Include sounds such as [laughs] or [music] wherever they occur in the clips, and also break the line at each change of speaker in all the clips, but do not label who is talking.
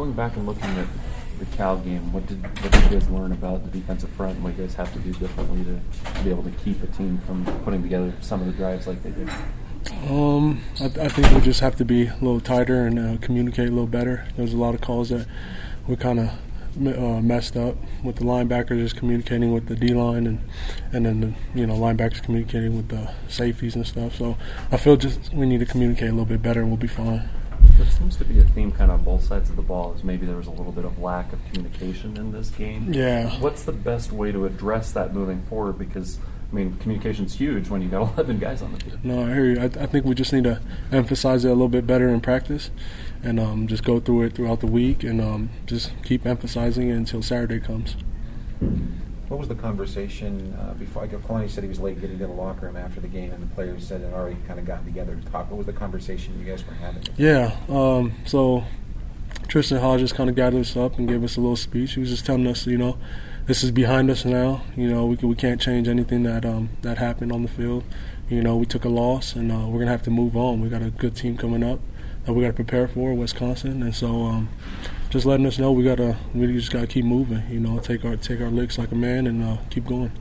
Going back and looking at the Cal game, what did what did you guys learn about the defensive front and what you guys have to do differently to, to be able to keep a team from putting together some of the drives like they did?
Um, I, I think we just have to be a little tighter and uh, communicate a little better. There's a lot of calls that we kind of uh, messed up with the linebackers just communicating with the D line and and then the you know linebackers communicating with the safeties and stuff. So I feel just we need to communicate a little bit better and we'll be fine.
There seems to be a theme kind of on both sides of the ball is maybe there was a little bit of lack of communication in this game.
Yeah.
What's the best way to address that moving forward? Because I mean, communication's huge when you got [laughs] 11 guys on the field.
No, I hear you. I, I, think we just need to emphasize it a little bit better in practice, and um, just go through it throughout the week, and um, just keep emphasizing it until Saturday comes.
What was the conversation uh, before? Guess Kalani said he was late getting to the locker room after the game, and the players said had already kind of gotten together to talk. What was the conversation you guys were having?
Yeah. Um, so Tristan Hodges kind of gathered us up and gave us a little speech. He was just telling us, you know, this is behind us now. You know, we we can't change anything that um, that happened on the field. You know, we took a loss, and uh, we're gonna have to move on. We got a good team coming up that we got to prepare for, Wisconsin, and so um, just letting us know we gotta we just gotta keep moving. You know, take our take our licks like a man and uh, keep going.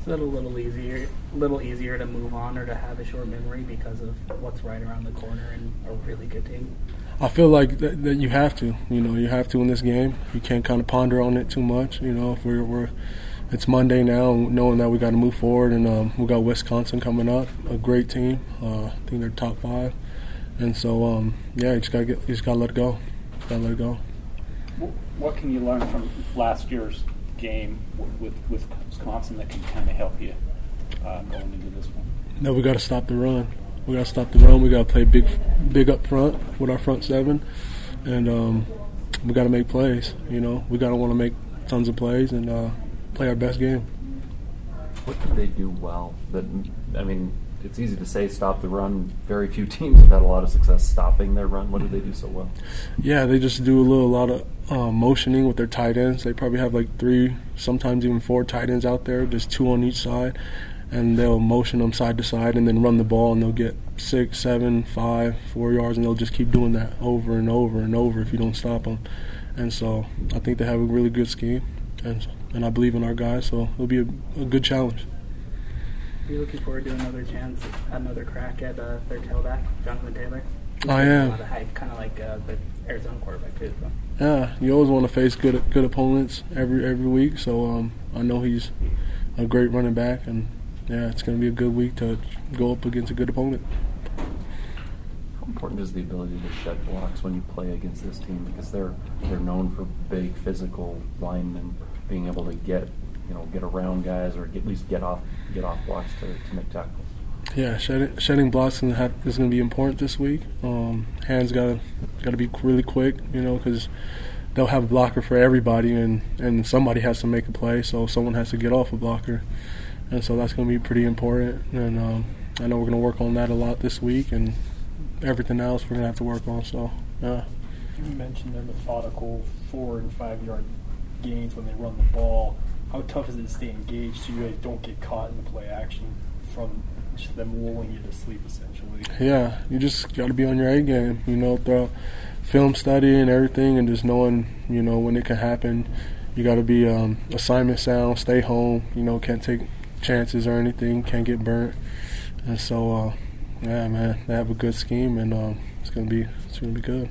Is it a little easier, little easier to move on or to have a short memory because of what's right around the corner and a really good team?
I feel like that, that you have to. You know, you have to in this game. You can't kind of ponder on it too much. You know, if we're, we're it's Monday now, knowing that we got to move forward, and um, we got Wisconsin coming up, a great team. Uh, I think they're top five, and so um, yeah, you just gotta get, you just gotta let it go. Just gotta let it go.
What can you learn from last year's game with with Wisconsin that can kind of help you uh, going into this one?
No, we got to stop the run. We got to stop the run. We got to play big, big up front with our front seven, and um, we got to make plays. You know, we got to want to make tons of plays and uh, play our best game.
What did they do well? That I mean, it's easy to say stop the run. Very few [laughs] teams have had a lot of success stopping their run. What did they do so well?
Yeah, they just do a little a lot of uh, motioning with their tight ends. They probably have like three, sometimes even four tight ends out there, just two on each side, and they'll motion them side to side and then run the ball, and they'll get six, seven, five, four yards, and they'll just keep doing that over and over and over if you don't stop them. And so I think they have a really good scheme, and and I believe in our guys, so it'll be a, a good challenge.
Are you looking forward to another chance, another crack at uh, their tailback, Jonathan Taylor?
I am.
A lot of hype, kind of like uh, the Arizona quarterback too. So.
Yeah, you always want to face good good opponents every every week. So um, I know he's a great running back, and yeah, it's going to be a good week to go up against a good opponent.
Important is the ability to shed blocks when you play against this team? Because they're they're known for big physical linemen being able to get you know get around guys or at least get off get off blocks to, to make tackles.
Yeah, shedding, shedding blocks is going to be important this week. Um, hands got to got to be really quick, you know, because they'll have a blocker for everybody, and and somebody has to make a play, so someone has to get off a blocker, and so that's going to be pretty important. And um, I know we're going to work on that a lot this week, and everything else we're going to have to work on. So yeah.
You mentioned their methodical four and five yard gains when they run the ball. How tough is it to stay engaged so you guys don't get caught in the play action from just them lulling you to sleep, essentially?
Yeah, you just got to be on your A game, you know, throughout film study and everything, and just knowing, you know, when it can happen. You got to be um, assignment sound, stay home, you know, can't take chances or anything, can't get burnt. And so, uh, yeah, man, they have a good scheme, and um, it's gonna be it's gonna be good.